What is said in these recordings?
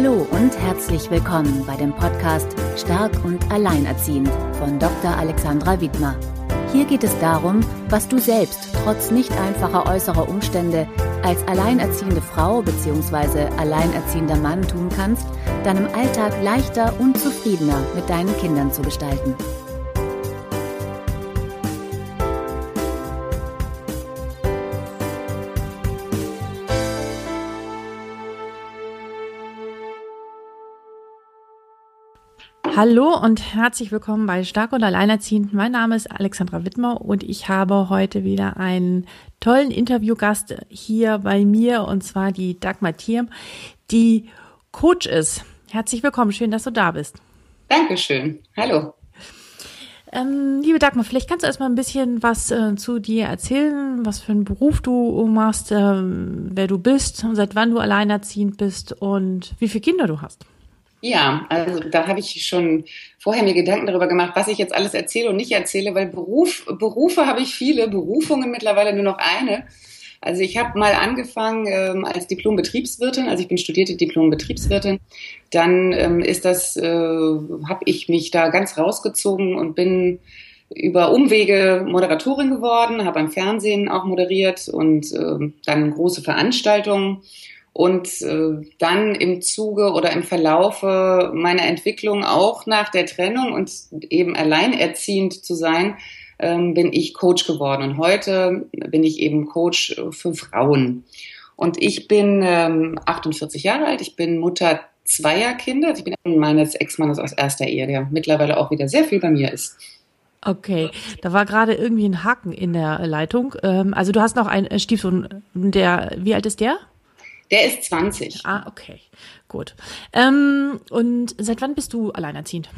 Hallo und herzlich willkommen bei dem Podcast Stark und Alleinerziehend von Dr. Alexandra Widmer. Hier geht es darum, was du selbst trotz nicht einfacher äußerer Umstände als alleinerziehende Frau bzw. alleinerziehender Mann tun kannst, deinem Alltag leichter und zufriedener mit deinen Kindern zu gestalten. Hallo und herzlich willkommen bei Stark und Alleinerziehend. Mein Name ist Alexandra Wittmer und ich habe heute wieder einen tollen Interviewgast hier bei mir und zwar die Dagmar Thiem, die Coach ist. Herzlich willkommen, schön, dass du da bist. Dankeschön. Hallo. Ähm, liebe Dagmar, vielleicht kannst du erstmal ein bisschen was äh, zu dir erzählen, was für einen Beruf du machst, äh, wer du bist, seit wann du alleinerziehend bist und wie viele Kinder du hast. Ja, also da habe ich schon vorher mir Gedanken darüber gemacht, was ich jetzt alles erzähle und nicht erzähle, weil Beruf, Berufe habe ich viele, Berufungen mittlerweile nur noch eine. Also ich habe mal angefangen ähm, als Diplom-Betriebswirtin, also ich bin studierte Diplom-Betriebswirtin. Dann ähm, ist das, äh, habe ich mich da ganz rausgezogen und bin über Umwege Moderatorin geworden, habe am Fernsehen auch moderiert und äh, dann große Veranstaltungen und äh, dann im Zuge oder im Verlaufe meiner Entwicklung auch nach der Trennung und eben alleinerziehend zu sein, ähm, bin ich Coach geworden. Und heute bin ich eben Coach für Frauen. Und ich bin ähm, 48 Jahre alt, ich bin Mutter zweier Kinder. Ich bin meines Ex-Mannes aus erster Ehe, der mittlerweile auch wieder sehr viel bei mir ist. Okay, da war gerade irgendwie ein Haken in der Leitung. Ähm, also du hast noch einen Stiefsohn, der, wie alt ist der? Der ist 20. Ah, okay. Gut. Ähm, und seit wann bist du alleinerziehend?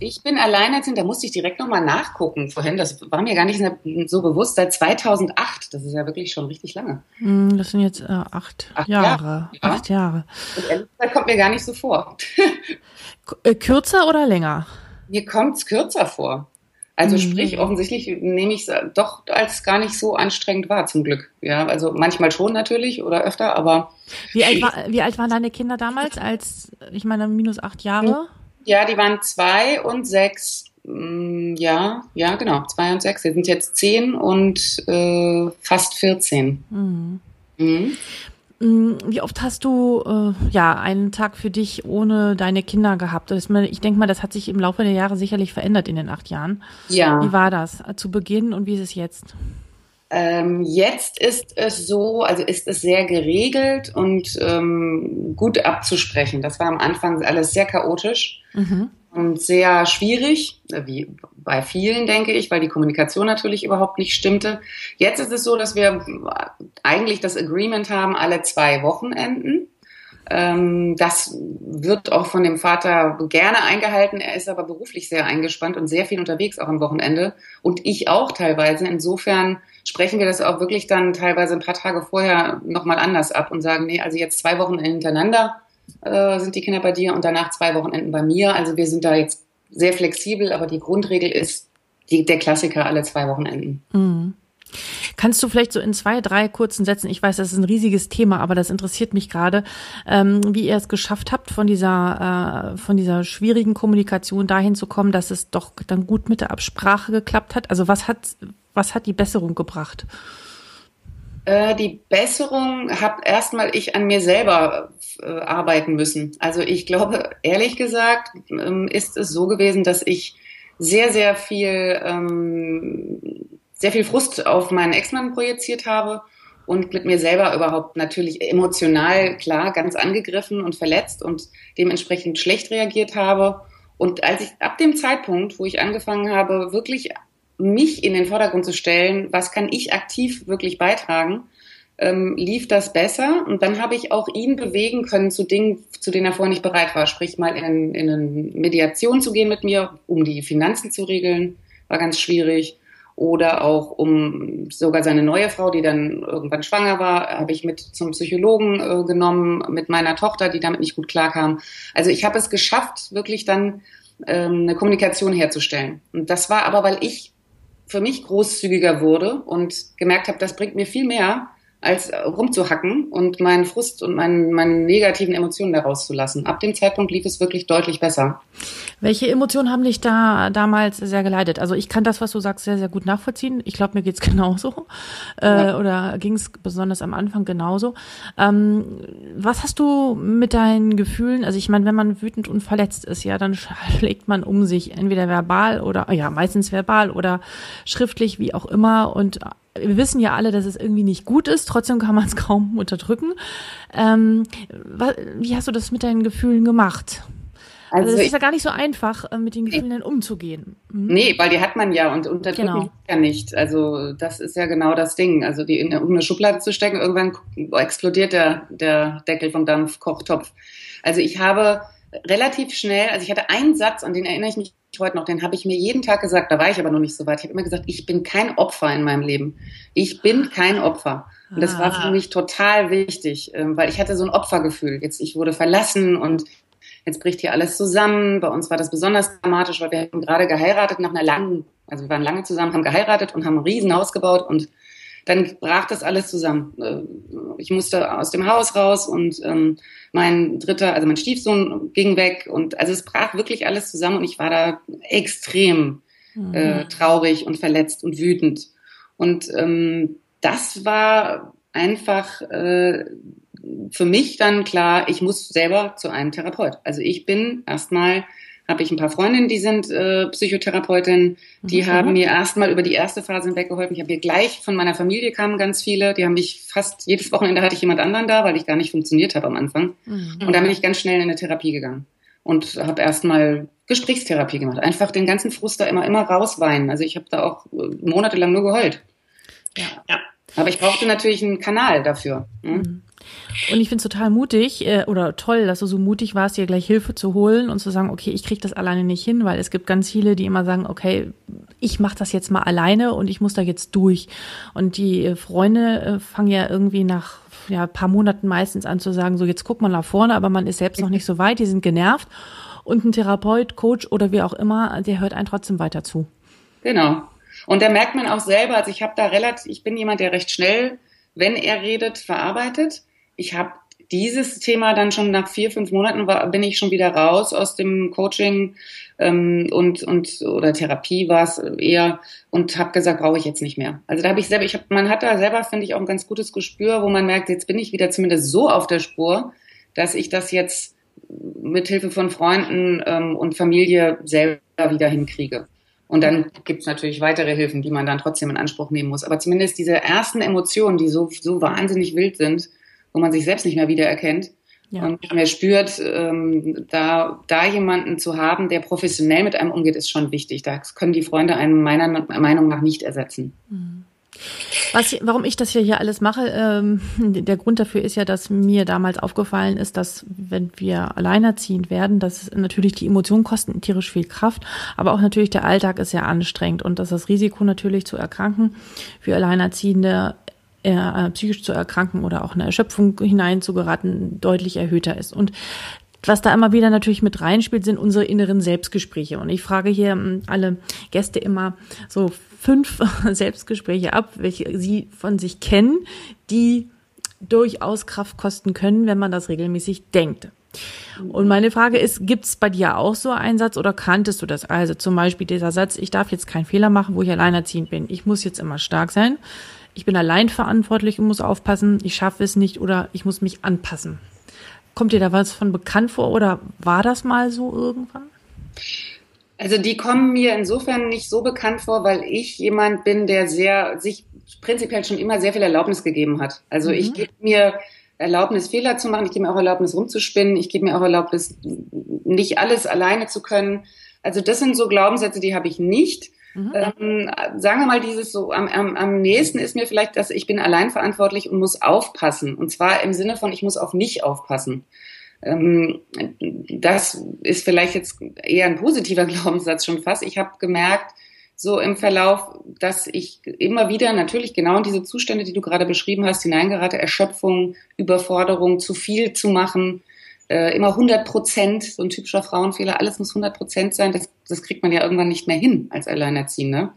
Ich bin alleinerziehend, da musste ich direkt nochmal nachgucken vorhin. Das war mir gar nicht so bewusst. Seit 2008, das ist ja wirklich schon richtig lange. Hm, das sind jetzt äh, acht, acht, Jahre. Ja. Acht Jahre. Und ehrlich gesagt kommt mir gar nicht so vor. Äh, kürzer oder länger? Mir kommt es kürzer vor. Also mhm. sprich, offensichtlich nehme ich es doch als gar nicht so anstrengend wahr, zum Glück. Ja, also manchmal schon natürlich oder öfter, aber. Wie alt, war, wie alt waren deine Kinder damals, als, ich meine, minus acht Jahre? Ja, die waren zwei und sechs. Mm, ja, ja, genau, zwei und sechs. Sie sind jetzt zehn und äh, fast vierzehn. Mhm. Mhm. Mm, wie oft hast du äh, ja einen Tag für dich ohne deine Kinder gehabt? Ich denke mal, das hat sich im Laufe der Jahre sicherlich verändert in den acht Jahren. Ja. Wie war das äh, zu Beginn und wie ist es jetzt? Ähm, jetzt ist es so, also ist es sehr geregelt und ähm, gut abzusprechen. Das war am Anfang alles sehr chaotisch. Mhm sehr schwierig, wie bei vielen, denke ich, weil die Kommunikation natürlich überhaupt nicht stimmte. Jetzt ist es so, dass wir eigentlich das Agreement haben, alle zwei Wochenenden. Ähm, das wird auch von dem Vater gerne eingehalten. Er ist aber beruflich sehr eingespannt und sehr viel unterwegs auch am Wochenende. Und ich auch teilweise. Insofern sprechen wir das auch wirklich dann teilweise ein paar Tage vorher nochmal anders ab und sagen, nee, also jetzt zwei Wochen hintereinander äh, sind die Kinder bei dir und danach zwei Wochenenden bei mir. Also wir sind da jetzt sehr flexibel, aber die Grundregel ist die, der Klassiker alle zwei Wochenenden. Mhm. Kannst du vielleicht so in zwei, drei kurzen Sätzen, ich weiß, das ist ein riesiges Thema, aber das interessiert mich gerade, ähm, wie ihr es geschafft habt, von dieser, äh, von dieser schwierigen Kommunikation dahin zu kommen, dass es doch dann gut mit der Absprache geklappt hat? Also was hat, was hat die Besserung gebracht? Äh, die Besserung habe erstmal ich an mir selber äh, arbeiten müssen. Also ich glaube, ehrlich gesagt, ähm, ist es so gewesen, dass ich sehr, sehr viel, ähm, sehr viel Frust auf meinen Ex-Mann projiziert habe und mit mir selber überhaupt natürlich emotional klar ganz angegriffen und verletzt und dementsprechend schlecht reagiert habe. Und als ich ab dem Zeitpunkt, wo ich angefangen habe, wirklich mich in den Vordergrund zu stellen, was kann ich aktiv wirklich beitragen, ähm, lief das besser. Und dann habe ich auch ihn bewegen können zu Dingen, zu denen er vorher nicht bereit war. Sprich, mal in, in eine Mediation zu gehen mit mir, um die Finanzen zu regeln, war ganz schwierig. Oder auch um sogar seine neue Frau, die dann irgendwann schwanger war, habe ich mit zum Psychologen äh, genommen, mit meiner Tochter, die damit nicht gut klarkam. Also ich habe es geschafft, wirklich dann ähm, eine Kommunikation herzustellen. Und das war aber, weil ich für mich großzügiger wurde und gemerkt habe, das bringt mir viel mehr, als rumzuhacken und meinen Frust und meinen, meine negativen Emotionen daraus zu lassen. Ab dem Zeitpunkt lief es wirklich deutlich besser. Welche Emotionen haben dich da damals sehr geleitet? Also ich kann das, was du sagst, sehr, sehr gut nachvollziehen. Ich glaube, mir geht's genauso. Äh, ja. Oder ging es besonders am Anfang genauso. Ähm, was hast du mit deinen Gefühlen? Also ich meine, wenn man wütend und verletzt ist, ja, dann schlägt man um sich, entweder verbal oder ja, meistens verbal oder schriftlich, wie auch immer. Und wir wissen ja alle, dass es irgendwie nicht gut ist, trotzdem kann man es kaum unterdrücken. Ähm, wie hast du das mit deinen Gefühlen gemacht? Also, also es ist ja gar nicht so einfach, äh, mit den Gefühlen nee. umzugehen. Mhm. Nee, weil die hat man ja und unterdrücken genau. ja nicht. Also das ist ja genau das Ding. Also die in eine Schublade zu stecken, irgendwann explodiert der, der Deckel vom Dampfkochtopf. Also ich habe relativ schnell, also ich hatte einen Satz, an den erinnere ich mich heute noch, den habe ich mir jeden Tag gesagt, da war ich aber noch nicht so weit. Ich habe immer gesagt, ich bin kein Opfer in meinem Leben. Ich bin kein Opfer. Und das war für ah. mich total wichtig, ähm, weil ich hatte so ein Opfergefühl. Jetzt, ich wurde verlassen und jetzt bricht hier alles zusammen. Bei uns war das besonders dramatisch, weil wir haben gerade geheiratet nach einer langen, also wir waren lange zusammen, haben geheiratet und haben ein Riesenhaus gebaut und dann brach das alles zusammen. Äh, ich musste aus dem Haus raus und ähm, mein dritter, also mein Stiefsohn ging weg und also es brach wirklich alles zusammen und ich war da extrem mhm. äh, traurig und verletzt und wütend. Und ähm, das war einfach äh, für mich dann klar, ich muss selber zu einem Therapeut. Also ich bin erstmal habe ich ein paar Freundinnen, die sind äh, Psychotherapeutinnen, die mhm. haben mir erstmal über die erste Phase hinweg geholfen. Ich habe mir gleich von meiner Familie kamen ganz viele, die haben mich fast jedes Wochenende hatte ich jemand anderen da, weil ich gar nicht funktioniert habe am Anfang. Mhm. Und dann bin ich ganz schnell in eine Therapie gegangen und habe erstmal Gesprächstherapie gemacht. Einfach den ganzen Frust da immer immer rausweinen. Also ich habe da auch äh, monatelang nur geheult. Ja. ja. Aber ich brauchte natürlich einen Kanal dafür. Ne? Mhm. Und ich finde es total mutig äh, oder toll, dass du so mutig warst, dir gleich Hilfe zu holen und zu sagen, okay, ich kriege das alleine nicht hin, weil es gibt ganz viele, die immer sagen, okay, ich mache das jetzt mal alleine und ich muss da jetzt durch. Und die äh, Freunde äh, fangen ja irgendwie nach ja, paar Monaten meistens an zu sagen, so jetzt guck mal nach vorne, aber man ist selbst noch nicht so weit, die sind genervt. Und ein Therapeut, Coach oder wie auch immer, der hört einen trotzdem weiter zu. Genau. Und da merkt man auch selber, also ich habe da relativ, ich bin jemand, der recht schnell, wenn er redet, verarbeitet ich habe dieses Thema dann schon nach vier, fünf Monaten war, bin ich schon wieder raus aus dem Coaching ähm, und und oder Therapie war es eher und habe gesagt, brauche ich jetzt nicht mehr. Also da habe ich selber, ich hab, man hat da selber finde ich auch ein ganz gutes Gespür, wo man merkt, jetzt bin ich wieder zumindest so auf der Spur, dass ich das jetzt mit Hilfe von Freunden ähm, und Familie selber wieder hinkriege. Und dann gibt's natürlich weitere Hilfen, die man dann trotzdem in Anspruch nehmen muss. Aber zumindest diese ersten Emotionen, die so, so wahnsinnig wild sind, wo man sich selbst nicht mehr wiedererkennt. Ja. Und man spürt, ähm, da, da jemanden zu haben, der professionell mit einem umgeht, ist schon wichtig. Das können die Freunde einen meiner Meinung nach nicht ersetzen. Mhm. Was, warum ich das hier, hier alles mache, ähm, der Grund dafür ist ja, dass mir damals aufgefallen ist, dass wenn wir alleinerziehend werden, dass natürlich die Emotionen kosten tierisch viel Kraft, aber auch natürlich der Alltag ist sehr anstrengend und dass das Risiko natürlich zu erkranken für Alleinerziehende äh, psychisch zu erkranken oder auch eine Erschöpfung hineinzugeraten, deutlich erhöhter ist. Und was da immer wieder natürlich mit reinspielt, sind unsere inneren Selbstgespräche. Und ich frage hier hm, alle Gäste immer so fünf Selbstgespräche ab, welche sie von sich kennen, die durchaus Kraft kosten können, wenn man das regelmäßig denkt. Und meine Frage ist, gibt es bei dir auch so einen Satz oder kanntest du das? Also zum Beispiel dieser Satz, ich darf jetzt keinen Fehler machen, wo ich alleinerziehend bin. Ich muss jetzt immer stark sein ich bin allein verantwortlich und muss aufpassen, ich schaffe es nicht oder ich muss mich anpassen. Kommt dir da was von bekannt vor oder war das mal so irgendwann? Also die kommen mir insofern nicht so bekannt vor, weil ich jemand bin, der sehr sich prinzipiell schon immer sehr viel Erlaubnis gegeben hat. Also mhm. ich gebe mir Erlaubnis, Fehler zu machen, ich gebe mir auch Erlaubnis, rumzuspinnen, ich gebe mir auch Erlaubnis, nicht alles alleine zu können. Also das sind so Glaubenssätze, die habe ich nicht. Mhm. Ähm, sagen wir mal, dieses so am, am, am nächsten ist mir vielleicht, dass ich bin allein verantwortlich und muss aufpassen. Und zwar im Sinne von, ich muss auf mich aufpassen. Ähm, das ist vielleicht jetzt eher ein positiver Glaubenssatz schon fast. Ich habe gemerkt, so im Verlauf, dass ich immer wieder natürlich genau in diese Zustände, die du gerade beschrieben hast, hineingerate, Erschöpfung, Überforderung, zu viel zu machen, äh, immer 100 Prozent, so ein typischer Frauenfehler, alles muss 100 Prozent sein, das, das kriegt man ja irgendwann nicht mehr hin als Alleinerziehende.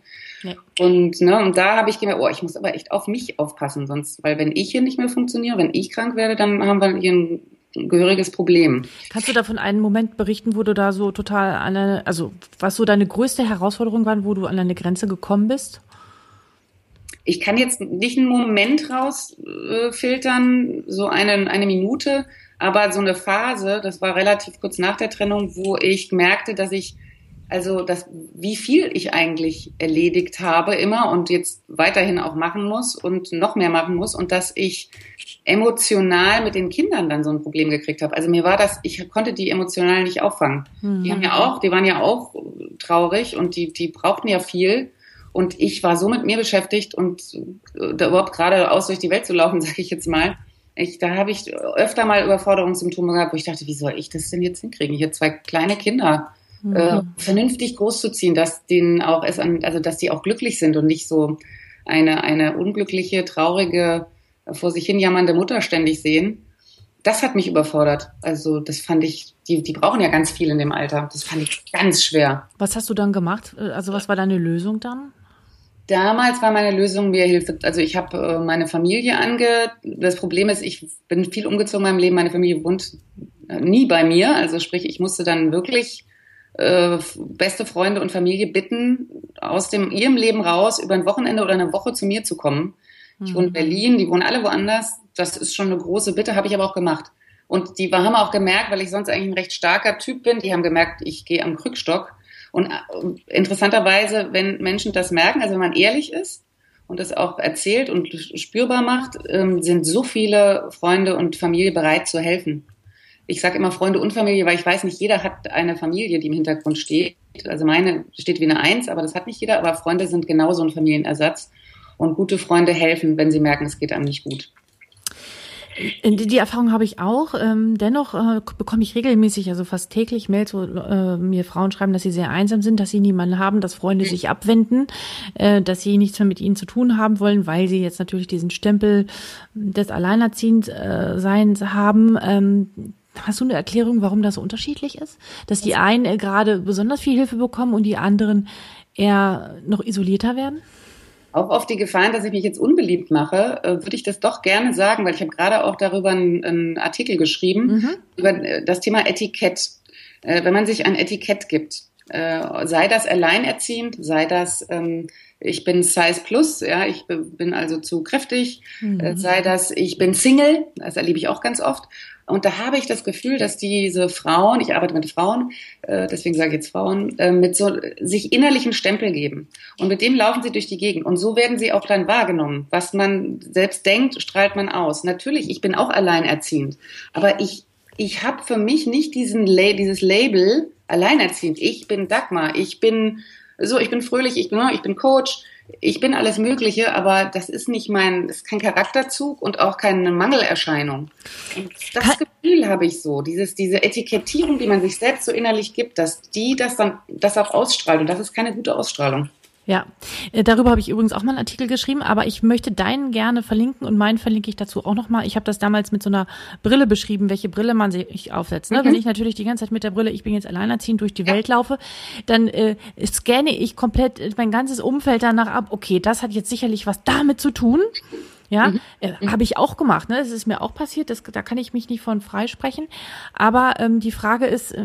Nee. Und, ne, und da habe ich gemerkt, oh, ich muss aber echt auf mich aufpassen, sonst, weil wenn ich hier nicht mehr funktioniere, wenn ich krank werde, dann haben wir hier ein gehöriges Problem. Kannst du da von einem Moment berichten, wo du da so total an eine, also was so deine größte Herausforderung war, wo du an eine Grenze gekommen bist? Ich kann jetzt nicht einen Moment rausfiltern, äh, so eine, eine Minute, aber so eine Phase, das war relativ kurz nach der Trennung, wo ich merkte, dass ich also das, wie viel ich eigentlich erledigt habe immer und jetzt weiterhin auch machen muss und noch mehr machen muss und dass ich emotional mit den Kindern dann so ein Problem gekriegt habe. Also mir war das, ich konnte die emotional nicht auffangen. Mhm. Die haben ja auch, die waren ja auch traurig und die, die brauchten ja viel. Und ich war so mit mir beschäftigt und äh, da überhaupt gerade aus durch die Welt zu laufen, sage ich jetzt mal. Ich, da habe ich öfter mal Überforderungssymptome gehabt, wo ich dachte, wie soll ich das denn jetzt hinkriegen? Ich habe zwei kleine Kinder mhm. äh, vernünftig großzuziehen, dass denen auch es an, also dass die auch glücklich sind und nicht so eine, eine unglückliche, traurige, vor sich hin jammernde Mutter ständig sehen. Das hat mich überfordert. Also das fand ich, die, die brauchen ja ganz viel in dem Alter. Das fand ich ganz schwer. Was hast du dann gemacht? Also was war deine Lösung dann? Damals war meine Lösung mir Hilfe. Also ich habe äh, meine Familie ange. Das Problem ist, ich bin viel umgezogen in meinem Leben. Meine Familie wohnt äh, nie bei mir. Also sprich, ich musste dann wirklich äh, beste Freunde und Familie bitten, aus dem, ihrem Leben raus über ein Wochenende oder eine Woche zu mir zu kommen. Ich wohne in mhm. Berlin, die wohnen alle woanders. Das ist schon eine große Bitte, habe ich aber auch gemacht. Und die haben auch gemerkt, weil ich sonst eigentlich ein recht starker Typ bin, die haben gemerkt, ich gehe am Krückstock. Und äh, interessanterweise, wenn Menschen das merken, also wenn man ehrlich ist und das auch erzählt und spürbar macht, ähm, sind so viele Freunde und Familie bereit zu helfen ich sage immer Freunde und Familie, weil ich weiß, nicht jeder hat eine Familie, die im Hintergrund steht. Also meine steht wie eine Eins, aber das hat nicht jeder. Aber Freunde sind genauso ein Familienersatz. Und gute Freunde helfen, wenn sie merken, es geht einem nicht gut. Die Erfahrung habe ich auch. Ähm, dennoch äh, bekomme ich regelmäßig, also fast täglich Mails, wo äh, mir Frauen schreiben, dass sie sehr einsam sind, dass sie niemanden haben, dass Freunde mhm. sich abwenden, äh, dass sie nichts mehr mit ihnen zu tun haben wollen, weil sie jetzt natürlich diesen Stempel des Alleinerziehendseins haben. Ähm, Hast du eine Erklärung, warum das so unterschiedlich ist? Dass die einen äh, gerade besonders viel Hilfe bekommen und die anderen eher noch isolierter werden? Auch auf die Gefahren, dass ich mich jetzt unbeliebt mache, äh, würde ich das doch gerne sagen, weil ich habe gerade auch darüber einen, einen Artikel geschrieben, mhm. über äh, das Thema Etikett. Wenn man sich ein Etikett gibt, sei das alleinerziehend, sei das ähm, ich bin Size Plus, ja, ich bin also zu kräftig, mhm. sei das ich bin Single, das erlebe ich auch ganz oft, und da habe ich das Gefühl, dass diese Frauen, ich arbeite mit Frauen, äh, deswegen sage ich jetzt Frauen, äh, mit so sich innerlichen Stempel geben. Und mit dem laufen sie durch die Gegend. Und so werden sie auch dann wahrgenommen. Was man selbst denkt, strahlt man aus. Natürlich, ich bin auch alleinerziehend. Aber ich, ich habe für mich nicht diesen dieses Label alleinerziehend. Ich bin Dagmar, ich bin so, ich bin fröhlich, ich bin, ich bin Coach, ich bin alles Mögliche, aber das ist nicht mein, das ist kein Charakterzug und auch keine Mangelerscheinung. Und das Gefühl habe ich so, dieses, diese Etikettierung, die man sich selbst so innerlich gibt, dass die das dann, das auch ausstrahlt und das ist keine gute Ausstrahlung. Ja, äh, darüber habe ich übrigens auch mal einen Artikel geschrieben, aber ich möchte deinen gerne verlinken und meinen verlinke ich dazu auch nochmal. Ich habe das damals mit so einer Brille beschrieben, welche Brille man sich aufsetzt. Ne? Mhm. Wenn ich natürlich die ganze Zeit mit der Brille, ich bin jetzt alleinerziehend durch die ja. Welt laufe, dann äh, scanne ich komplett mein ganzes Umfeld danach ab. Okay, das hat jetzt sicherlich was damit zu tun. Ja, mhm. äh, habe ich auch gemacht. Ne? Das ist mir auch passiert. Das, da kann ich mich nicht von freisprechen. Aber ähm, die Frage ist, äh,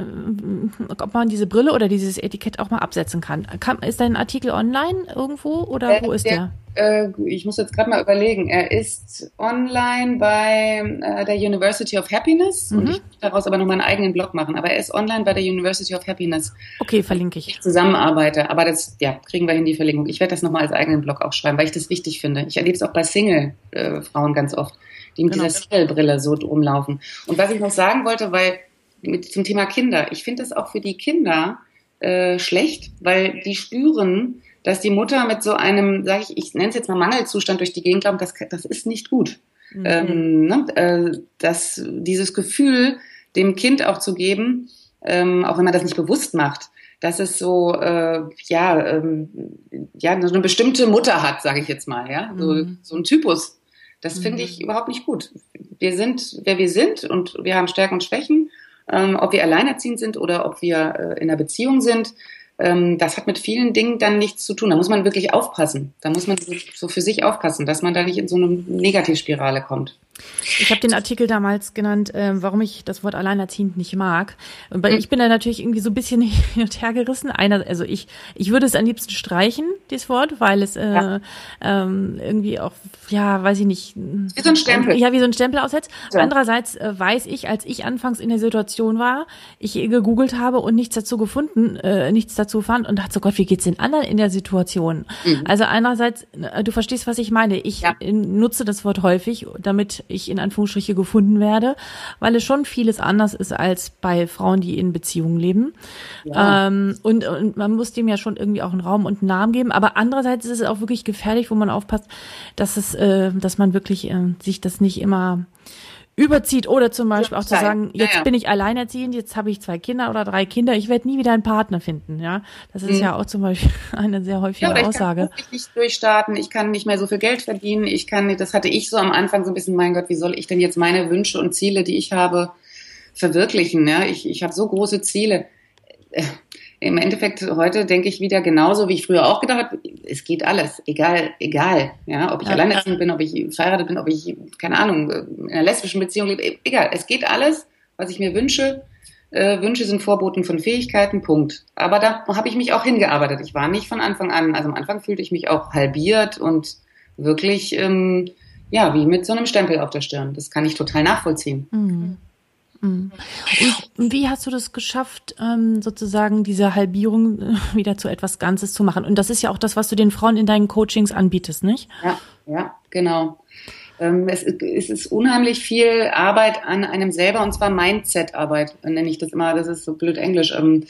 ob man diese Brille oder dieses Etikett auch mal absetzen kann. kann ist dein Artikel online irgendwo oder äh, wo ist der? Äh, ich muss jetzt gerade mal überlegen, er ist online bei äh, der University of Happiness mhm. und ich daraus aber noch meinen eigenen Blog machen, aber er ist online bei der University of Happiness. Okay, verlinke ich. Ich zusammenarbeite, aber das, ja, kriegen wir hin, die Verlinkung. Ich werde das nochmal als eigenen Blog auch schreiben, weil ich das wichtig finde. Ich erlebe es auch bei Single-Frauen ganz oft, die mit genau. dieser Single-Brille so rumlaufen. Und was ich noch sagen wollte, weil mit, zum Thema Kinder, ich finde das auch für die Kinder äh, schlecht, weil die spüren, dass die Mutter mit so einem, sage ich, ich nenne es jetzt mal Mangelzustand durch die Gegend kommt, das, das ist nicht gut. Mhm. Ähm, ne? äh, dass dieses Gefühl dem Kind auch zu geben, ähm, auch wenn man das nicht bewusst macht, dass es so äh, ja ähm, ja so eine bestimmte Mutter hat, sage ich jetzt mal, ja, so, mhm. so ein Typus. Das mhm. finde ich überhaupt nicht gut. Wir sind, wer wir sind und wir haben Stärken und Schwächen, ähm, ob wir alleinerziehend sind oder ob wir äh, in einer Beziehung sind ähm, das hat mit vielen Dingen dann nichts zu tun. Da muss man wirklich aufpassen. Da muss man so für sich aufpassen, dass man da nicht in so eine Negativspirale kommt. Ich habe den Artikel damals genannt, äh, warum ich das Wort alleinerziehend nicht mag. Und hm. ich bin da natürlich irgendwie so ein bisschen hin und her gerissen. Einer, also ich, ich würde es am liebsten streichen, dieses Wort, weil es äh, ja. ähm, irgendwie auch, ja, weiß ich nicht. Wie so ein Stempel. Ja, wie so ein Stempel aussetzt. Ja. Andererseits äh, weiß ich, als ich anfangs in der Situation war, ich gegoogelt habe und nichts dazu gefunden, äh, nichts dazu fand und dachte so, Gott, wie geht's den anderen in der Situation? Mhm. Also einerseits, äh, du verstehst, was ich meine. Ich ja. nutze das Wort häufig, damit ich in Anführungsstriche gefunden werde, weil es schon vieles anders ist als bei Frauen, die in Beziehungen leben. Ja. Ähm, und, und man muss dem ja schon irgendwie auch einen Raum und einen Namen geben. Aber andererseits ist es auch wirklich gefährlich, wo man aufpasst, dass es, äh, dass man wirklich äh, sich das nicht immer überzieht oder zum Beispiel auch zu sagen, jetzt ja, bin ich alleinerziehend, jetzt habe ich zwei Kinder oder drei Kinder, ich werde nie wieder einen Partner finden, ja. Das ist mhm. ja auch zum Beispiel eine sehr häufige ja, Aussage. Ich kann nicht durchstarten, ich kann nicht mehr so viel Geld verdienen, ich kann, das hatte ich so am Anfang so ein bisschen, mein Gott, wie soll ich denn jetzt meine Wünsche und Ziele, die ich habe, verwirklichen, ja. Ich, ich habe so große Ziele äh, im Endeffekt heute denke ich wieder genauso, wie ich früher auch gedacht habe, es geht alles, egal, egal, ja, ob ich ja, alleinerziehend bin, ob ich verheiratet bin, ob ich, keine Ahnung, in einer lesbischen Beziehung lebe, egal, es geht alles, was ich mir wünsche. Äh, Wünsche sind Vorboten von Fähigkeiten, Punkt. Aber da habe ich mich auch hingearbeitet. Ich war nicht von Anfang an, also am Anfang fühlte ich mich auch halbiert und wirklich, ähm, ja, wie mit so einem Stempel auf der Stirn. Das kann ich total nachvollziehen. Mhm. Mhm. Und wie hast du das geschafft, ähm, sozusagen diese Halbierung äh, wieder zu etwas Ganzes zu machen? Und das ist ja auch das, was du den Frauen in deinen Coachings anbietest, nicht? Ja, ja, genau. Ähm, es, ist unheimlich viel Arbeit an einem selber und zwar Mindset-Arbeit, nenne ich das immer. Das ist so blöd Englisch. Ähm,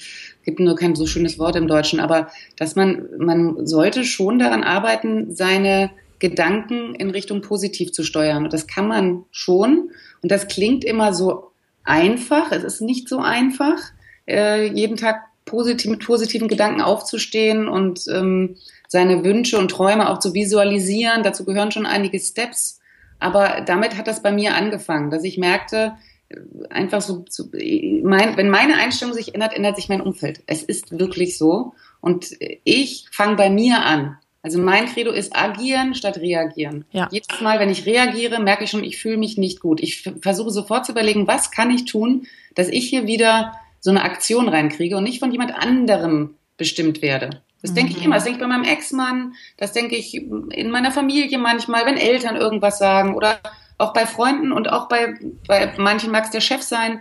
gibt nur kein so schönes Wort im Deutschen, aber dass man, man sollte schon daran arbeiten, seine Gedanken in Richtung positiv zu steuern. Und das kann man schon. Und das klingt immer so einfach. Es ist nicht so einfach, äh, jeden Tag positiv, mit positiven Gedanken aufzustehen und ähm, seine Wünsche und Träume auch zu visualisieren. Dazu gehören schon einige Steps. Aber damit hat das bei mir angefangen, dass ich merkte, äh, einfach so, so mein, wenn meine Einstellung sich ändert, ändert sich mein Umfeld. Es ist wirklich so. Und ich fange bei mir an. Also mein Credo ist agieren statt reagieren. Ja. Jedes Mal, wenn ich reagiere, merke ich schon, ich fühle mich nicht gut. Ich versuche sofort zu überlegen, was kann ich tun, dass ich hier wieder so eine Aktion reinkriege und nicht von jemand anderem bestimmt werde. Das mhm. denke ich mhm. immer. Das denke ich bei meinem Ex-Mann, das denke ich in meiner Familie manchmal, wenn Eltern irgendwas sagen oder auch bei Freunden und auch bei, bei manchen mag es der Chef sein.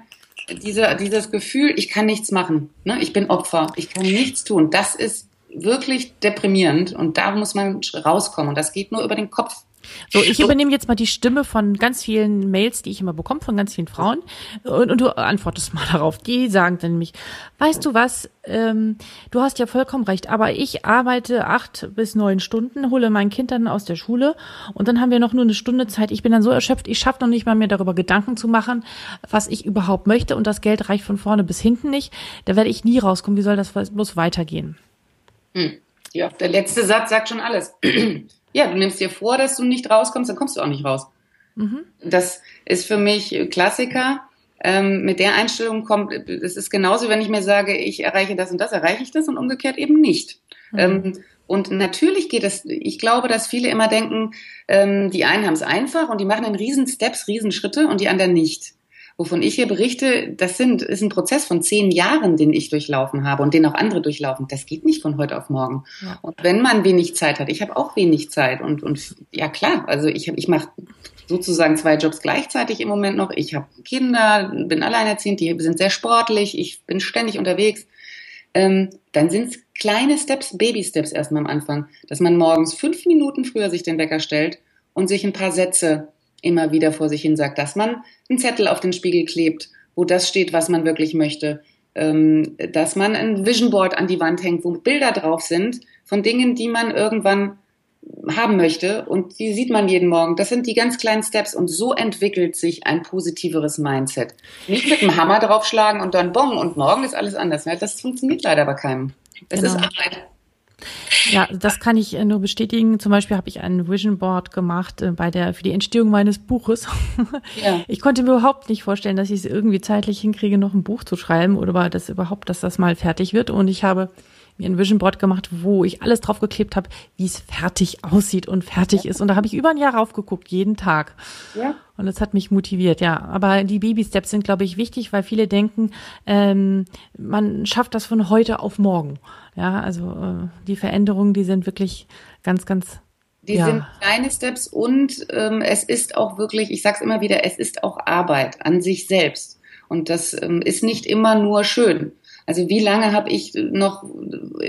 Diese, dieses Gefühl, ich kann nichts machen. Ne? Ich bin Opfer. Ich kann nichts tun. Das ist wirklich deprimierend und da muss man rauskommen und das geht nur über den Kopf. So, ich übernehme jetzt mal die Stimme von ganz vielen Mails, die ich immer bekomme, von ganz vielen Frauen. Und, und du antwortest mal darauf. Die sagen dann nämlich, weißt du was, ähm, du hast ja vollkommen recht, aber ich arbeite acht bis neun Stunden, hole mein Kind dann aus der Schule und dann haben wir noch nur eine Stunde Zeit. Ich bin dann so erschöpft, ich schaffe noch nicht mal mir darüber Gedanken zu machen, was ich überhaupt möchte und das Geld reicht von vorne bis hinten nicht. Da werde ich nie rauskommen. Wie soll das bloß weitergehen? Hm. Ja, der letzte Satz sagt schon alles. ja, du nimmst dir vor, dass du nicht rauskommst, dann kommst du auch nicht raus. Mhm. Das ist für mich Klassiker. Ähm, mit der Einstellung kommt, es ist genauso, wenn ich mir sage, ich erreiche das und das, erreiche ich das und umgekehrt eben nicht. Mhm. Ähm, und natürlich geht es, ich glaube, dass viele immer denken, ähm, die einen haben es einfach und die machen in riesen Steps, riesen Schritte und die anderen nicht wovon ich hier berichte, das sind, ist ein Prozess von zehn Jahren, den ich durchlaufen habe und den auch andere durchlaufen. Das geht nicht von heute auf morgen. Ja. Und wenn man wenig Zeit hat, ich habe auch wenig Zeit und, und ja klar, also ich, ich mache sozusagen zwei Jobs gleichzeitig im Moment noch. Ich habe Kinder, bin alleinerziehend, die sind sehr sportlich, ich bin ständig unterwegs. Ähm, dann sind es kleine Steps, Baby-Steps erstmal am Anfang, dass man morgens fünf Minuten früher sich den Wecker stellt und sich ein paar Sätze immer wieder vor sich hin sagt, dass man einen Zettel auf den Spiegel klebt, wo das steht, was man wirklich möchte, ähm, dass man ein Vision Board an die Wand hängt, wo Bilder drauf sind von Dingen, die man irgendwann haben möchte und die sieht man jeden Morgen. Das sind die ganz kleinen Steps und so entwickelt sich ein positiveres Mindset. Nicht mit dem Hammer draufschlagen und dann bong und morgen ist alles anders. Das funktioniert leider bei keinem. Das genau. ist Arbeit. Ja, das kann ich äh, nur bestätigen. Zum Beispiel habe ich ein Vision Board gemacht äh, bei der für die Entstehung meines Buches. Ja. Ich konnte mir überhaupt nicht vorstellen, dass ich es irgendwie zeitlich hinkriege, noch ein Buch zu schreiben oder das überhaupt, dass das mal fertig wird. Und ich habe mir ein Vision Board gemacht, wo ich alles draufgeklebt habe, wie es fertig aussieht und fertig ja. ist. Und da habe ich über ein Jahr raufgeguckt, jeden Tag. Ja. Und das hat mich motiviert, ja. Aber die Baby-Steps sind, glaube ich, wichtig, weil viele denken, ähm, man schafft das von heute auf morgen. Ja, also äh, die Veränderungen, die sind wirklich ganz, ganz die ja. sind kleine Steps und ähm, es ist auch wirklich, ich sag's immer wieder, es ist auch Arbeit an sich selbst. Und das ähm, ist nicht immer nur schön. Also wie lange habe ich noch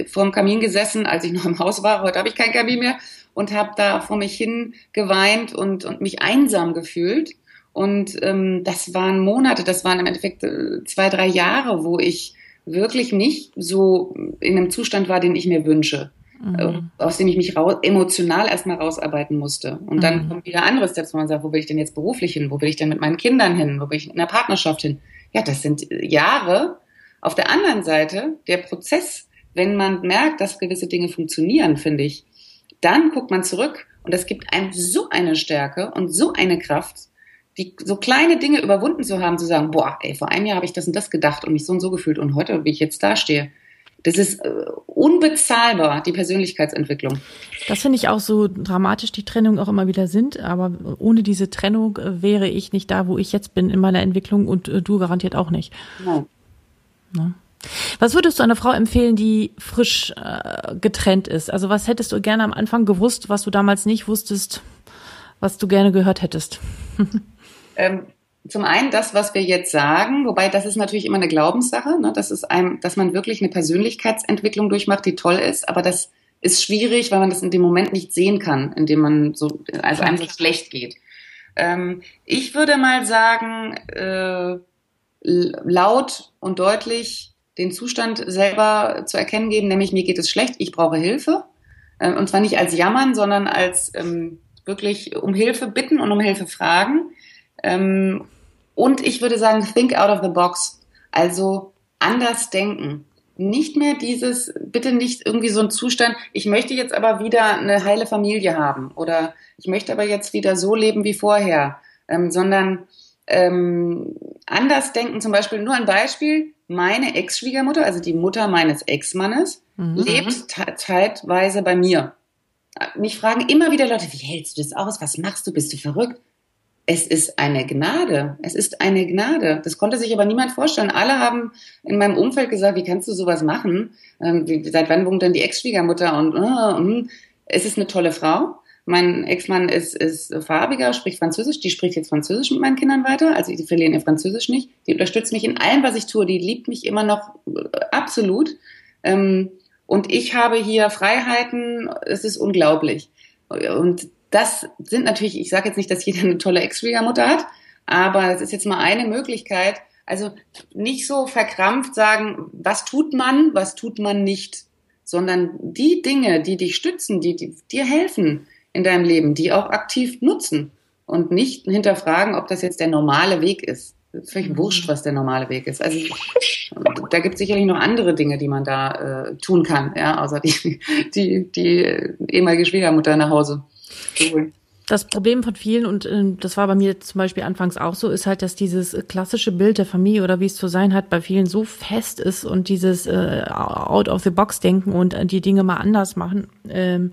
vorm Kamin gesessen, als ich noch im Haus war, heute habe ich kein Kamin mehr, und habe da vor mich hin geweint und, und mich einsam gefühlt. Und ähm, das waren Monate, das waren im Endeffekt äh, zwei, drei Jahre, wo ich wirklich nicht so in einem Zustand war, den ich mir wünsche mhm. aus dem ich mich raus, emotional erstmal rausarbeiten musste. Und dann mhm. kommen wieder andere Steps, wo man sagt, wo will ich denn jetzt beruflich hin? Wo will ich denn mit meinen Kindern hin? Wo will ich in der Partnerschaft hin? Ja, das sind Jahre. Auf der anderen Seite, der Prozess, wenn man merkt, dass gewisse Dinge funktionieren, finde ich, dann guckt man zurück und es gibt einem so eine Stärke und so eine Kraft, die so kleine Dinge überwunden zu haben, zu sagen, boah, ey, vor einem Jahr habe ich das und das gedacht und mich so und so gefühlt und heute, wie ich jetzt dastehe, das ist äh, unbezahlbar, die Persönlichkeitsentwicklung. Das finde ich auch so dramatisch, die Trennung auch immer wieder sind. Aber ohne diese Trennung äh, wäre ich nicht da, wo ich jetzt bin in meiner Entwicklung und äh, du garantiert auch nicht. Nein. Na? Was würdest du einer Frau empfehlen, die frisch äh, getrennt ist? Also was hättest du gerne am Anfang gewusst, was du damals nicht wusstest, was du gerne gehört hättest? ähm, zum einen das, was wir jetzt sagen, wobei das ist natürlich immer eine Glaubenssache, ne? das ist einem, dass man wirklich eine Persönlichkeitsentwicklung durchmacht, die toll ist, aber das ist schwierig, weil man das in dem Moment nicht sehen kann, in dem man so, also einem so schlecht geht. Ähm, ich würde mal sagen, äh, laut und deutlich den Zustand selber zu erkennen geben, nämlich mir geht es schlecht, ich brauche Hilfe. Äh, und zwar nicht als Jammern, sondern als ähm, wirklich um Hilfe bitten und um Hilfe fragen. Ähm, und ich würde sagen, think out of the box. Also anders denken. Nicht mehr dieses, bitte nicht irgendwie so ein Zustand, ich möchte jetzt aber wieder eine heile Familie haben oder ich möchte aber jetzt wieder so leben wie vorher, ähm, sondern ähm, anders denken. Zum Beispiel nur ein Beispiel, meine Ex-Schwiegermutter, also die Mutter meines Ex-Mannes, mhm. lebt zeitweise bei mir. Mich fragen immer wieder Leute, wie hältst du das aus? Was machst du? Bist du verrückt? es ist eine Gnade. Es ist eine Gnade. Das konnte sich aber niemand vorstellen. Alle haben in meinem Umfeld gesagt, wie kannst du sowas machen? Ähm, wie, seit wann wohnt denn die Ex-Schwiegermutter? Und, uh, uh, es ist eine tolle Frau. Mein Ex-Mann ist, ist farbiger, spricht Französisch. Die spricht jetzt Französisch mit meinen Kindern weiter. Also die verlieren ihr Französisch nicht. Die unterstützt mich in allem, was ich tue. Die liebt mich immer noch äh, absolut. Ähm, und ich habe hier Freiheiten. Es ist unglaublich. Und das sind natürlich, ich sage jetzt nicht, dass jeder eine tolle Ex-Schwiegermutter hat, aber es ist jetzt mal eine Möglichkeit. Also nicht so verkrampft sagen, was tut man, was tut man nicht, sondern die Dinge, die dich stützen, die, die dir helfen in deinem Leben, die auch aktiv nutzen und nicht hinterfragen, ob das jetzt der normale Weg ist. Völlig wurscht, was der normale Weg ist. Also da gibt es sicherlich noch andere Dinge, die man da äh, tun kann, ja, außer die, die, die ehemalige Schwiegermutter nach Hause Cool. Das Problem von vielen, und äh, das war bei mir zum Beispiel anfangs auch so, ist halt, dass dieses klassische Bild der Familie oder wie es zu sein hat, bei vielen so fest ist und dieses äh, Out-of-the-Box-Denken und äh, die Dinge mal anders machen. Ähm,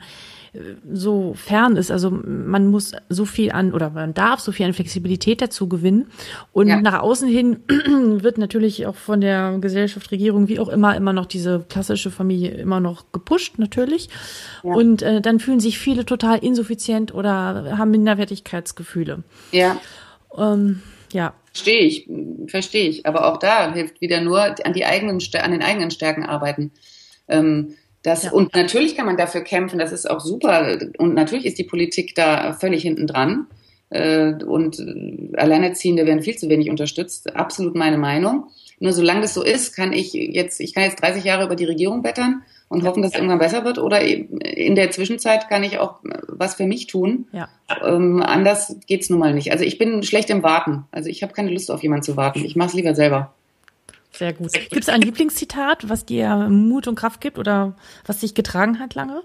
so fern ist. Also man muss so viel an oder man darf so viel an Flexibilität dazu gewinnen. Und ja. nach außen hin wird natürlich auch von der Gesellschaft, Regierung, wie auch immer, immer noch diese klassische Familie immer noch gepusht, natürlich. Ja. Und äh, dann fühlen sich viele total insuffizient oder haben Minderwertigkeitsgefühle. Ja. Ähm, ja. Verstehe ich, verstehe ich. Aber auch da hilft wieder nur an die eigenen, an den eigenen Stärken arbeiten. Ähm, das, ja. Und natürlich kann man dafür kämpfen, das ist auch super. Und natürlich ist die Politik da völlig hinten dran. Äh, und Alleinerziehende werden viel zu wenig unterstützt. Absolut meine Meinung. Nur solange das so ist, kann ich jetzt, ich kann jetzt 30 Jahre über die Regierung bettern und hoffen, dass es irgendwann besser wird. Oder in der Zwischenzeit kann ich auch was für mich tun. Ja. Ähm, anders geht's nun mal nicht. Also ich bin schlecht im Warten. Also ich habe keine Lust auf jemanden zu warten. Ich mache es lieber selber. Sehr gut. Gibt es ein Lieblingszitat, was dir Mut und Kraft gibt oder was dich getragen hat lange?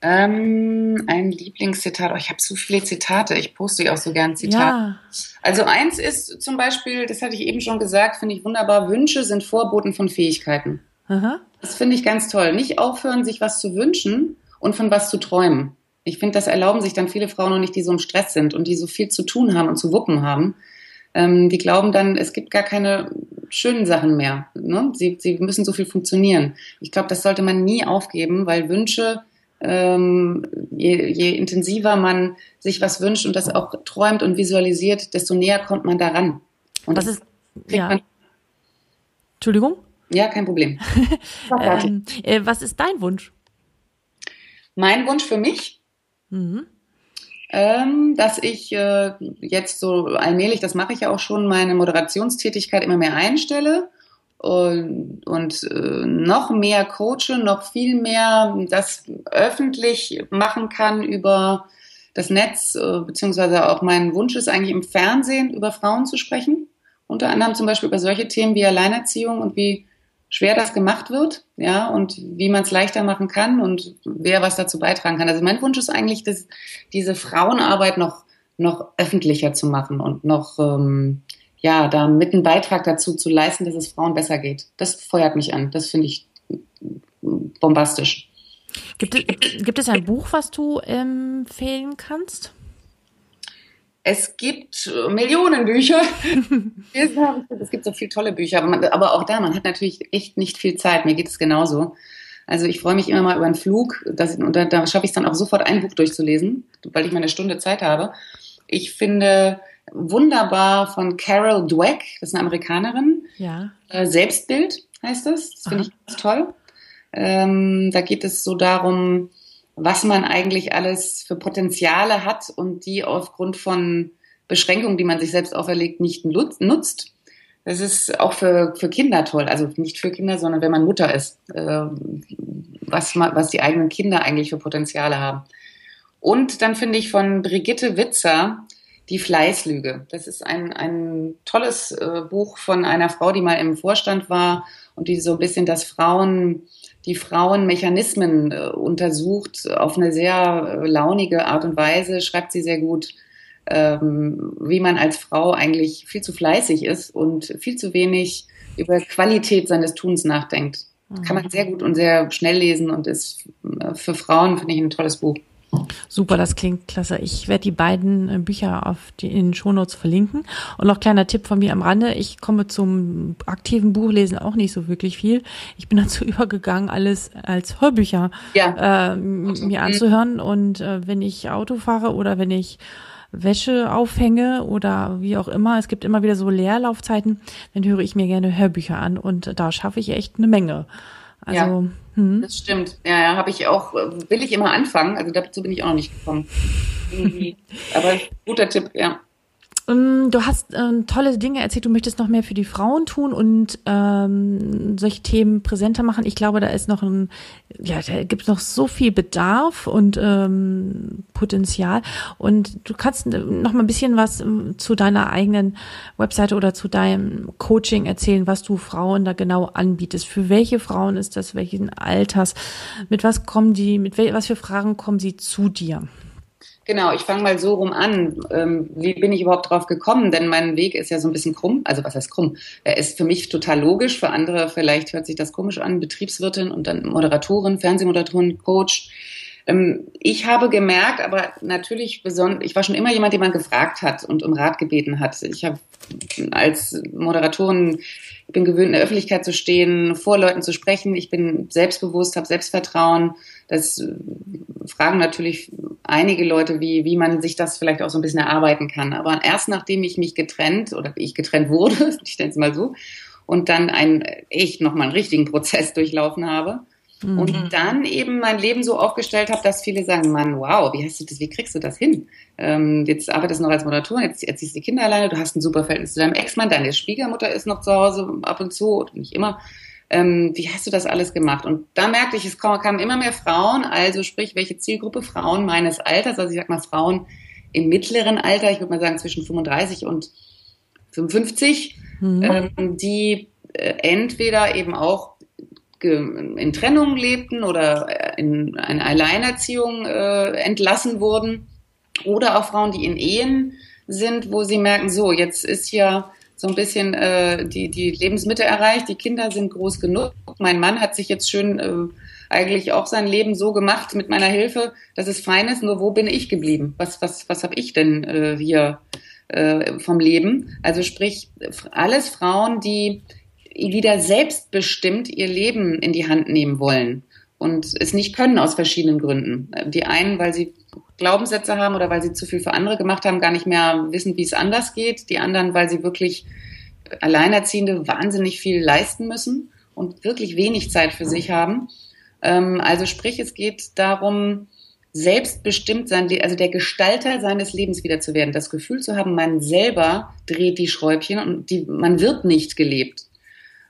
Ähm, ein Lieblingszitat. Oh, ich habe so viele Zitate. Ich poste auch so gern Zitate. Ja. Also eins ist zum Beispiel, das hatte ich eben schon gesagt, finde ich wunderbar. Wünsche sind Vorboten von Fähigkeiten. Aha. Das finde ich ganz toll. Nicht aufhören, sich was zu wünschen und von was zu träumen. Ich finde, das erlauben sich dann viele Frauen noch nicht, die so im Stress sind und die so viel zu tun haben und zu wuppen haben. Ähm, die glauben dann, es gibt gar keine schönen Sachen mehr. Ne? Sie, sie müssen so viel funktionieren. Ich glaube, das sollte man nie aufgeben, weil Wünsche, ähm, je, je intensiver man sich was wünscht und das auch träumt und visualisiert, desto näher kommt man daran. Und was ist, ja. Entschuldigung? Ja, kein Problem. ähm, äh, was ist dein Wunsch? Mein Wunsch für mich? Mhm. Ähm, dass ich äh, jetzt so allmählich, das mache ich ja auch schon, meine Moderationstätigkeit immer mehr einstelle und, und äh, noch mehr coache, noch viel mehr das öffentlich machen kann über das Netz, äh, beziehungsweise auch mein Wunsch ist eigentlich im Fernsehen über Frauen zu sprechen. Unter anderem zum Beispiel über solche Themen wie Alleinerziehung und wie schwer das gemacht wird, ja, und wie man es leichter machen kann und wer was dazu beitragen kann. Also mein Wunsch ist eigentlich, dass diese Frauenarbeit noch noch öffentlicher zu machen und noch ähm, ja da mit einen Beitrag dazu zu leisten, dass es Frauen besser geht. Das feuert mich an. Das finde ich bombastisch. Gibt es, gibt es ein Buch, was du empfehlen kannst? Es gibt Millionen Bücher. es gibt so viele tolle Bücher, aber, man, aber, auch da, man hat natürlich echt nicht viel Zeit. Mir geht es genauso. Also ich freue mich immer mal über einen Flug dass, und da, da schaffe ich es dann auch sofort ein Buch durchzulesen, weil ich mal eine Stunde Zeit habe. Ich finde wunderbar von Carol Dweck, das ist eine Amerikanerin. Ja. Äh, Selbstbild heißt das. Das finde ich ganz toll. Ähm, da geht es so darum, was man eigentlich alles für Potenziale hat und die aufgrund von Beschränkungen, die man sich selbst auferlegt, nicht nutzt. Das ist auch für, für Kinder toll. Also nicht für Kinder, sondern wenn man Mutter ist, äh, was, was die eigenen Kinder eigentlich für Potenziale haben. Und dann finde ich von Brigitte Witzer die Fleißlüge. Das ist ein, ein tolles äh, Buch von einer Frau, die mal im Vorstand war und die so ein bisschen das Frauen die Frauenmechanismen äh, untersucht auf eine sehr äh, launige Art und Weise, schreibt sie sehr gut, ähm, wie man als Frau eigentlich viel zu fleißig ist und viel zu wenig über Qualität seines Tuns nachdenkt. Mhm. Kann man sehr gut und sehr schnell lesen und ist äh, für Frauen, finde ich, ein tolles Buch. Super, das klingt klasse. Ich werde die beiden äh, Bücher auf die, in den Shownotes verlinken. Und noch kleiner Tipp von mir am Rande. Ich komme zum aktiven Buchlesen auch nicht so wirklich viel. Ich bin dazu übergegangen, alles als Hörbücher ja. äh, mir anzuhören. Und äh, wenn ich Auto fahre oder wenn ich Wäsche aufhänge oder wie auch immer, es gibt immer wieder so Leerlaufzeiten, dann höre ich mir gerne Hörbücher an und da schaffe ich echt eine Menge. Also, ja, hm. das stimmt. Ja, ja, habe ich auch, will ich immer anfangen. Also dazu bin ich auch noch nicht gekommen. Aber guter Tipp, ja. Ähm, du hast ähm, tolle Dinge erzählt, du möchtest noch mehr für die Frauen tun und ähm, solche Themen präsenter machen. Ich glaube, da ist noch ein, ja, da gibt es noch so viel Bedarf und ähm, Potenzial. Und du kannst noch mal ein bisschen was ähm, zu deiner eigenen Webseite oder zu deinem Coaching erzählen, was du Frauen da genau anbietest. Für welche Frauen ist das, welchen Alters? Mit was kommen die, mit wel, was für Fragen kommen sie zu dir? Genau, ich fange mal so rum an. Ähm, wie bin ich überhaupt drauf gekommen? Denn mein Weg ist ja so ein bisschen krumm. Also was heißt krumm? Er ist für mich total logisch. Für andere vielleicht hört sich das komisch an. Betriebswirtin und dann Moderatorin, Fernsehmoderatorin, Coach. Ähm, ich habe gemerkt, aber natürlich besonders, ich war schon immer jemand, den man gefragt hat und um Rat gebeten hat. Ich habe als Moderatorin ich bin gewöhnt, in der Öffentlichkeit zu stehen, vor Leuten zu sprechen. Ich bin selbstbewusst, habe Selbstvertrauen. Das äh, fragen natürlich einige Leute, wie, wie man sich das vielleicht auch so ein bisschen erarbeiten kann. Aber erst nachdem ich mich getrennt oder ich getrennt wurde, ich stelle es mal so, und dann einen echt nochmal einen richtigen Prozess durchlaufen habe, Mhm. Und dann eben mein Leben so aufgestellt habe, dass viele sagen, Mann, wow, wie hast du das, wie kriegst du das hin? Ähm, jetzt arbeitest du noch als Moderatorin, jetzt erziehst du die Kinder alleine, du hast ein super Verhältnis zu deinem Ex-Mann, deine Schwiegermutter ist noch zu Hause ab und zu, nicht immer. Ähm, wie hast du das alles gemacht? Und da merkte ich, es kamen immer mehr Frauen, also sprich, welche Zielgruppe Frauen meines Alters, also ich sag mal Frauen im mittleren Alter, ich würde mal sagen zwischen 35 und 55, mhm. ähm, die äh, entweder eben auch in Trennung lebten oder in eine Alleinerziehung äh, entlassen wurden oder auch Frauen, die in Ehen sind, wo sie merken, so, jetzt ist ja so ein bisschen äh, die, die Lebensmitte erreicht. Die Kinder sind groß genug. Mein Mann hat sich jetzt schön äh, eigentlich auch sein Leben so gemacht mit meiner Hilfe, dass es fein ist. Nur wo bin ich geblieben? Was, was, was habe ich denn äh, hier äh, vom Leben? Also sprich, alles Frauen, die wieder selbstbestimmt ihr Leben in die Hand nehmen wollen und es nicht können aus verschiedenen Gründen. Die einen, weil sie Glaubenssätze haben oder weil sie zu viel für andere gemacht haben, gar nicht mehr wissen, wie es anders geht. Die anderen, weil sie wirklich Alleinerziehende wahnsinnig viel leisten müssen und wirklich wenig Zeit für sich haben. Ähm, also sprich, es geht darum, selbstbestimmt sein, also der Gestalter seines Lebens wieder zu werden, das Gefühl zu haben, man selber dreht die Schräubchen und die, man wird nicht gelebt.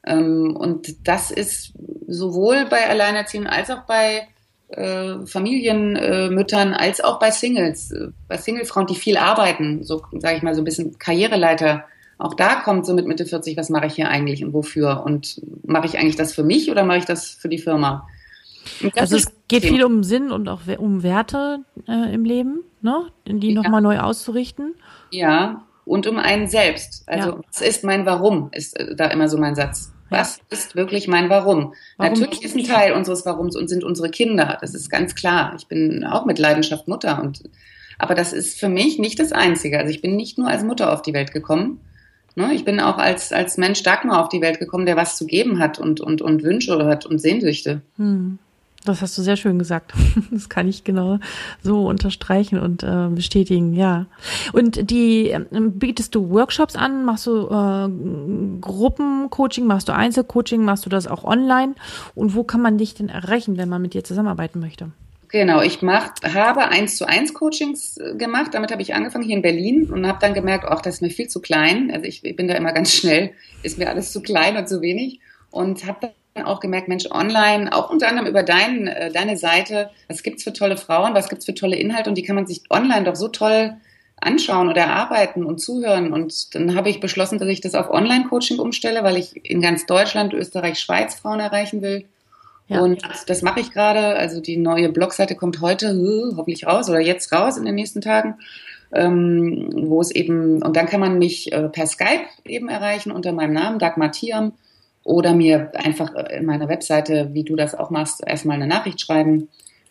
Ähm, und das ist sowohl bei Alleinerziehenden als auch bei äh, Familienmüttern als auch bei Singles, äh, bei Singlefrauen, die viel arbeiten, so sage ich mal so ein bisschen Karriereleiter. Auch da kommt so mit Mitte 40, was mache ich hier eigentlich und wofür? Und mache ich eigentlich das für mich oder mache ich das für die Firma? Also es geht viel um Sinn und auch um Werte äh, im Leben, ne? die ja. nochmal neu auszurichten. Ja, und um einen selbst. Also ja. was ist mein Warum, ist äh, da immer so mein Satz. Was ist wirklich mein Warum? Warum? Natürlich ist ein Teil unseres Warums und sind unsere Kinder. Das ist ganz klar. Ich bin auch mit Leidenschaft Mutter und, aber das ist für mich nicht das Einzige. Also ich bin nicht nur als Mutter auf die Welt gekommen. Ne? Ich bin auch als, als Mensch Dagmar auf die Welt gekommen, der was zu geben hat und, und, und Wünsche hat und Sehnsüchte. Hm. Das hast du sehr schön gesagt. Das kann ich genau so unterstreichen und äh, bestätigen, ja. Und die äh, bietest du Workshops an, machst du äh, Gruppencoaching, machst du Einzelcoaching, machst du das auch online? Und wo kann man dich denn erreichen, wenn man mit dir zusammenarbeiten möchte? Genau, ich mach, habe eins zu eins Coachings äh, gemacht. Damit habe ich angefangen hier in Berlin und habe dann gemerkt, ach, das ist mir viel zu klein. Also ich, ich bin da immer ganz schnell, ist mir alles zu klein und zu wenig und habe auch gemerkt, Mensch, online, auch unter anderem über dein, äh, deine Seite, was gibt's für tolle Frauen, was gibt's für tolle Inhalte und die kann man sich online doch so toll anschauen oder erarbeiten und zuhören. Und dann habe ich beschlossen, dass ich das auf Online-Coaching umstelle, weil ich in ganz Deutschland, Österreich, Schweiz Frauen erreichen will. Ja. Und das mache ich gerade. Also die neue Blogseite kommt heute hoffentlich raus oder jetzt raus in den nächsten Tagen. Ähm, wo es eben, und dann kann man mich äh, per Skype eben erreichen unter meinem Namen, Dagmar Thiam oder mir einfach in meiner Webseite, wie du das auch machst, erstmal eine Nachricht schreiben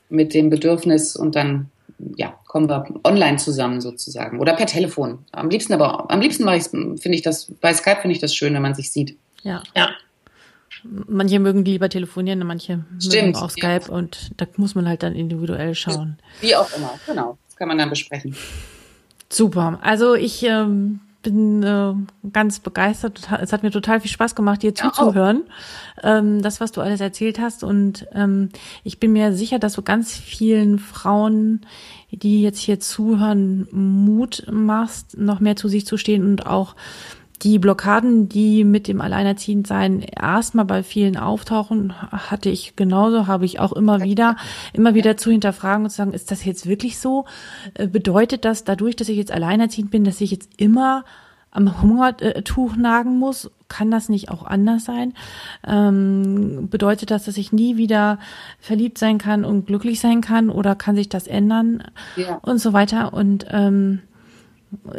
mit dem Bedürfnis und dann ja, kommen wir online zusammen sozusagen oder per Telefon. Am liebsten aber am liebsten mache ich finde ich das bei Skype finde ich das schön, wenn man sich sieht. Ja. Ja. Manche mögen lieber telefonieren, manche Stimmt, mögen auch Skype ja. und da muss man halt dann individuell schauen. Wie auch immer, genau. Das kann man dann besprechen. Super. Also ich ähm, bin äh, ganz begeistert. Es hat mir total viel Spaß gemacht, dir zuzuhören. Ähm, das, was du alles erzählt hast. Und ähm, ich bin mir sicher, dass du ganz vielen Frauen, die jetzt hier zuhören, Mut machst, noch mehr zu sich zu stehen und auch die Blockaden, die mit dem Alleinerziehendsein erstmal bei vielen auftauchen, hatte ich genauso, habe ich auch immer wieder, immer wieder zu hinterfragen und zu sagen, ist das jetzt wirklich so? Äh, bedeutet das dadurch, dass ich jetzt alleinerziehend bin, dass ich jetzt immer am Hungertuch nagen muss? Kann das nicht auch anders sein? Ähm, bedeutet das, dass ich nie wieder verliebt sein kann und glücklich sein kann oder kann sich das ändern? Ja. Und so weiter. Und ähm,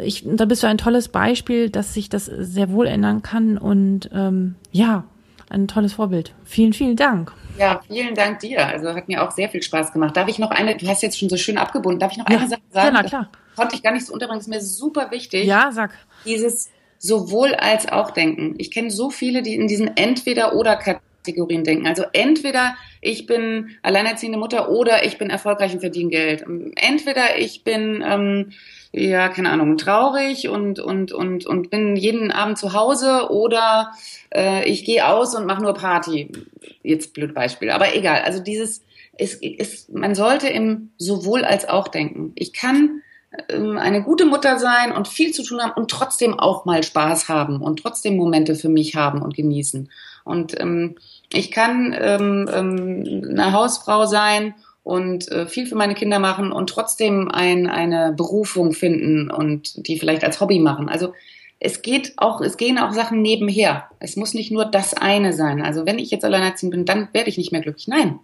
ich, da bist du ein tolles Beispiel, dass sich das sehr wohl ändern kann und ähm, ja, ein tolles Vorbild. Vielen, vielen Dank. Ja, vielen Dank dir. Also hat mir auch sehr viel Spaß gemacht. Darf ich noch eine, du hast jetzt schon so schön abgebunden, darf ich noch ja, eine Sache sagen? Ja, na klar. Das konnte ich gar nicht so unterbringen, ist mir super wichtig. Ja, sag. Dieses sowohl als auch denken. Ich kenne so viele, die in diesen Entweder-Oder-Kategorien denken. Also entweder ich bin alleinerziehende Mutter oder ich bin erfolgreich und verdiene Geld. Entweder ich bin ähm, ja, keine Ahnung, traurig und, und, und, und bin jeden Abend zu Hause oder äh, ich gehe aus und mache nur Party. Jetzt blöd Beispiel, aber egal. Also dieses, es, es, man sollte im sowohl als auch denken. Ich kann ähm, eine gute Mutter sein und viel zu tun haben und trotzdem auch mal Spaß haben und trotzdem Momente für mich haben und genießen. Und ähm, ich kann ähm, ähm, eine Hausfrau sein und äh, viel für meine Kinder machen und trotzdem ein, eine Berufung finden und die vielleicht als Hobby machen. Also es geht auch, es gehen auch Sachen nebenher. Es muss nicht nur das eine sein. Also wenn ich jetzt alleinerziehend bin, dann werde ich nicht mehr glücklich. Nein.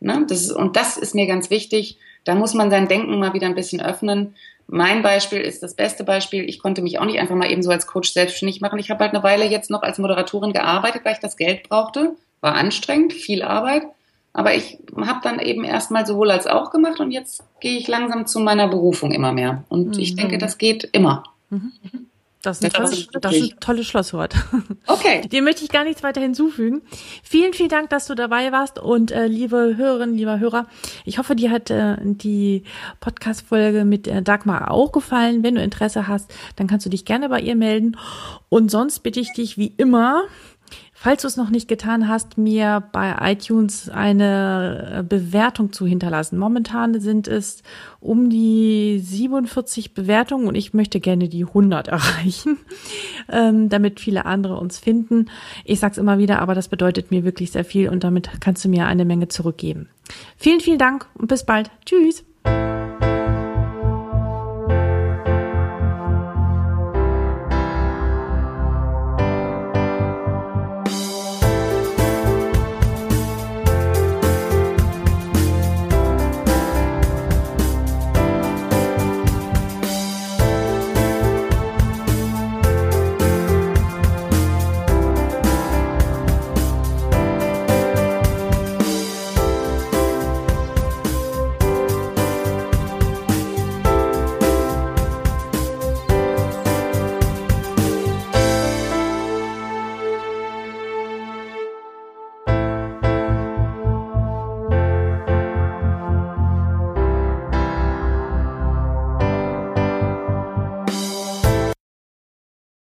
Ne? Das ist, und das ist mir ganz wichtig, da muss man sein Denken mal wieder ein bisschen öffnen. Mein Beispiel ist das beste Beispiel. Ich konnte mich auch nicht einfach mal eben so als Coach selbstständig machen. Ich habe halt eine Weile jetzt noch als Moderatorin gearbeitet, weil ich das Geld brauchte. War anstrengend, viel Arbeit. Aber ich habe dann eben erstmal sowohl als auch gemacht und jetzt gehe ich langsam zu meiner Berufung immer mehr. Und mhm. ich denke, das geht immer. Mhm. Das ist, ein tolles, das ist ein tolles Schlusswort. Okay. Dem möchte ich gar nichts weiter hinzufügen. Vielen, vielen Dank, dass du dabei warst und äh, liebe Hörerinnen, lieber Hörer, ich hoffe, dir hat äh, die Podcast-Folge mit äh, Dagmar auch gefallen. Wenn du Interesse hast, dann kannst du dich gerne bei ihr melden. Und sonst bitte ich dich wie immer, Falls du es noch nicht getan hast, mir bei iTunes eine äh, Bewertung zu hinterlassen. Momentan sind es um die 47 Bewertungen und ich möchte gerne die 100 erreichen, ähm, damit viele andere uns finden. Ich sag's immer wieder, aber das bedeutet mir wirklich sehr viel und damit kannst du mir eine Menge zurückgeben. Vielen, vielen Dank und bis bald. Tschüss.